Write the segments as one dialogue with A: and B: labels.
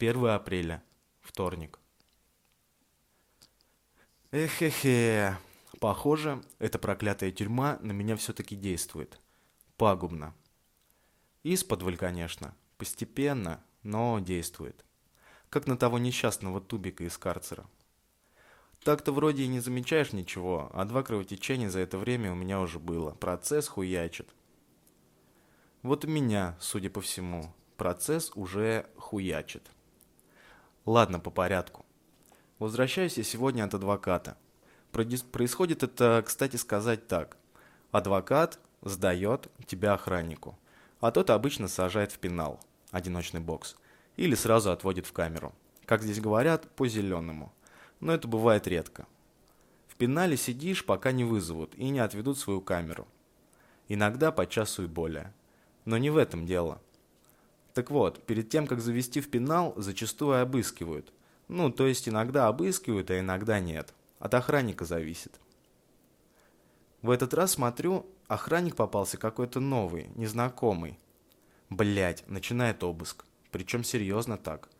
A: 1 апреля. Вторник. Эхе-хе. Похоже, эта проклятая тюрьма на меня все-таки действует. Пагубно. Исподволь, конечно. Постепенно, но действует. Как на того несчастного тубика из карцера. Так-то вроде и не замечаешь ничего, а два кровотечения за это время у меня уже было. Процесс хуячит. Вот у меня, судя по всему, процесс уже хуячит. Ладно, по порядку. Возвращаюсь я сегодня от адвоката. Происходит это, кстати сказать, так. Адвокат сдает тебя охраннику, а тот обычно сажает в пенал, одиночный бокс, или сразу отводит в камеру. Как здесь говорят, по зеленому. Но это бывает редко. В пенале сидишь, пока не вызовут и не отведут свою камеру. Иногда по часу и более. Но не в этом дело. Так вот, перед тем, как завести в пенал, зачастую обыскивают. Ну, то есть иногда обыскивают, а иногда нет. От охранника зависит. В этот раз смотрю, охранник попался какой-то новый, незнакомый. Блять, начинает обыск. Причем серьезно так.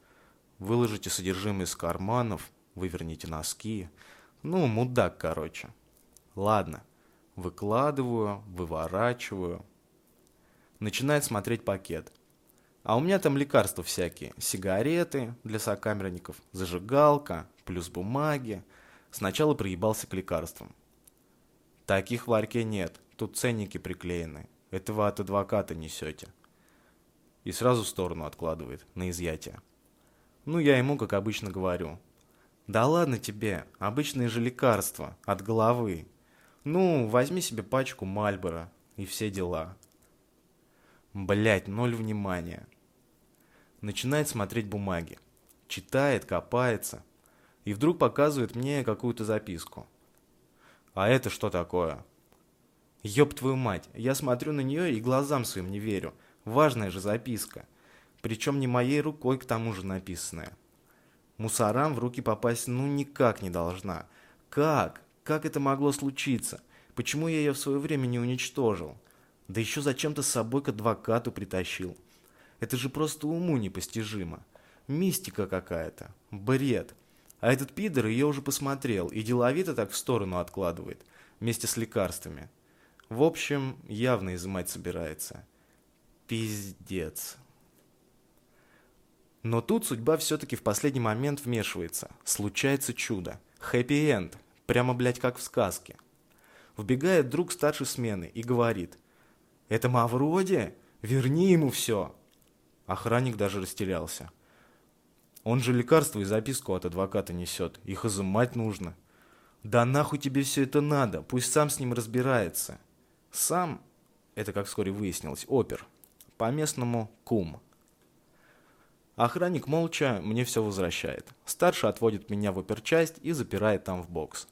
A: Выложите содержимое из карманов, выверните носки. Ну, мудак, короче. Ладно. Выкладываю, выворачиваю. Начинает смотреть пакет. А у меня там лекарства всякие. Сигареты для сокамерников, зажигалка, плюс бумаги. Сначала приебался к лекарствам. Таких в ларьке нет, тут ценники приклеены. Этого от адвоката несете. И сразу в сторону откладывает, на изъятие. Ну, я ему, как обычно, говорю. Да ладно тебе, обычные же лекарства, от головы. Ну, возьми себе пачку Мальбора и все дела. Блять, ноль внимания. Начинает смотреть бумаги. Читает, копается. И вдруг показывает мне какую-то записку. А это что такое? Ёб твою мать, я смотрю на нее и глазам своим не верю. Важная же записка. Причем не моей рукой к тому же написанная. Мусорам в руки попасть ну никак не должна. Как? Как это могло случиться? Почему я ее в свое время не уничтожил? Да еще зачем-то с собой к адвокату притащил. Это же просто уму непостижимо. Мистика какая-то. Бред. А этот пидор ее уже посмотрел и деловито так в сторону откладывает, вместе с лекарствами. В общем, явно изымать собирается. Пиздец. Но тут судьба все-таки в последний момент вмешивается. Случается чудо. Хэппи-энд. Прямо, блядь, как в сказке. Вбегает друг старшей смены и говорит. «Это Мавроди? Верни ему все!» Охранник даже растерялся. Он же лекарство и записку от адвоката несет. Их изымать нужно. Да нахуй тебе все это надо? Пусть сам с ним разбирается. Сам, это как вскоре выяснилось, опер. По-местному кум. Охранник молча мне все возвращает. Старший отводит меня в оперчасть и запирает там в бокс.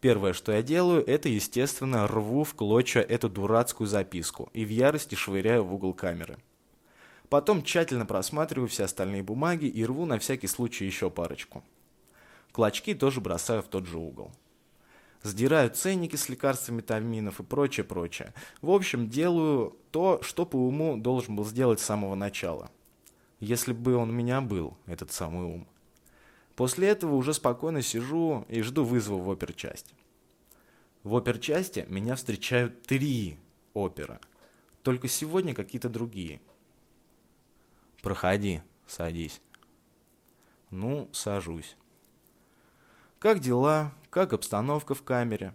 A: Первое, что я делаю, это, естественно, рву в клочья эту дурацкую записку и в ярости швыряю в угол камеры. Потом тщательно просматриваю все остальные бумаги и рву на всякий случай еще парочку. Клочки тоже бросаю в тот же угол. Сдираю ценники с лекарствами таминов и прочее-прочее. В общем, делаю то, что по уму должен был сделать с самого начала – если бы он у меня был, этот самый ум. После этого уже спокойно сижу и жду вызова в оперчасть. В оперчасти меня встречают три опера. Только сегодня какие-то другие. Проходи, садись. Ну, сажусь. Как дела? Как обстановка в камере?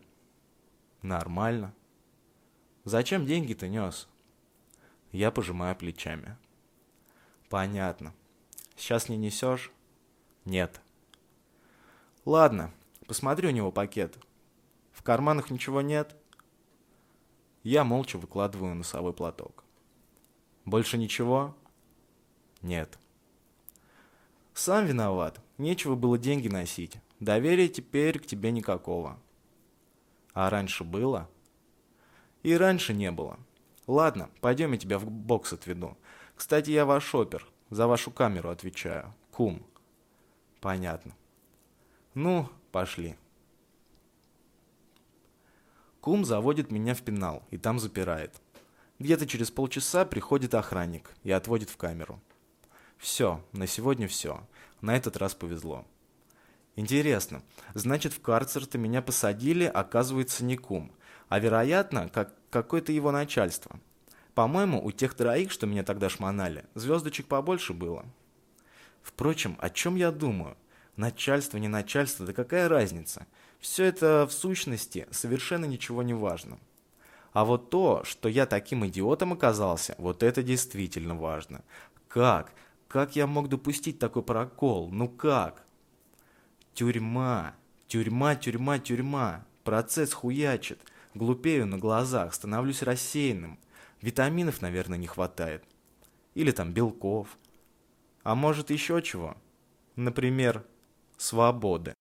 A: Нормально. Зачем деньги-то нес? Я пожимаю плечами. Понятно. Сейчас не несешь? Нет. Ладно, посмотри у него пакет. В карманах ничего нет? Я молча выкладываю носовой платок. Больше ничего? Нет. Сам виноват. Нечего было деньги носить. Доверия теперь к тебе никакого. А раньше было? И раньше не было. Ладно, пойдем я тебя в бокс отведу. Кстати, я ваш опер. За вашу камеру отвечаю. Кум. Понятно. Ну, пошли. Кум заводит меня в пенал и там запирает. Где-то через полчаса приходит охранник и отводит в камеру. Все, на сегодня все. На этот раз повезло. Интересно, значит в карцер-то меня посадили, оказывается, не кум, а вероятно, как какое-то его начальство. По-моему, у тех троих, что меня тогда шмонали, звездочек побольше было. Впрочем, о чем я думаю? Начальство, не начальство, да какая разница? Все это в сущности совершенно ничего не важно. А вот то, что я таким идиотом оказался, вот это действительно важно. Как? Как я мог допустить такой прокол? Ну как? Тюрьма, тюрьма, тюрьма, тюрьма. Процесс хуячит. Глупею на глазах, становлюсь рассеянным. Витаминов, наверное, не хватает. Или там белков. А может еще чего? Например, свободы.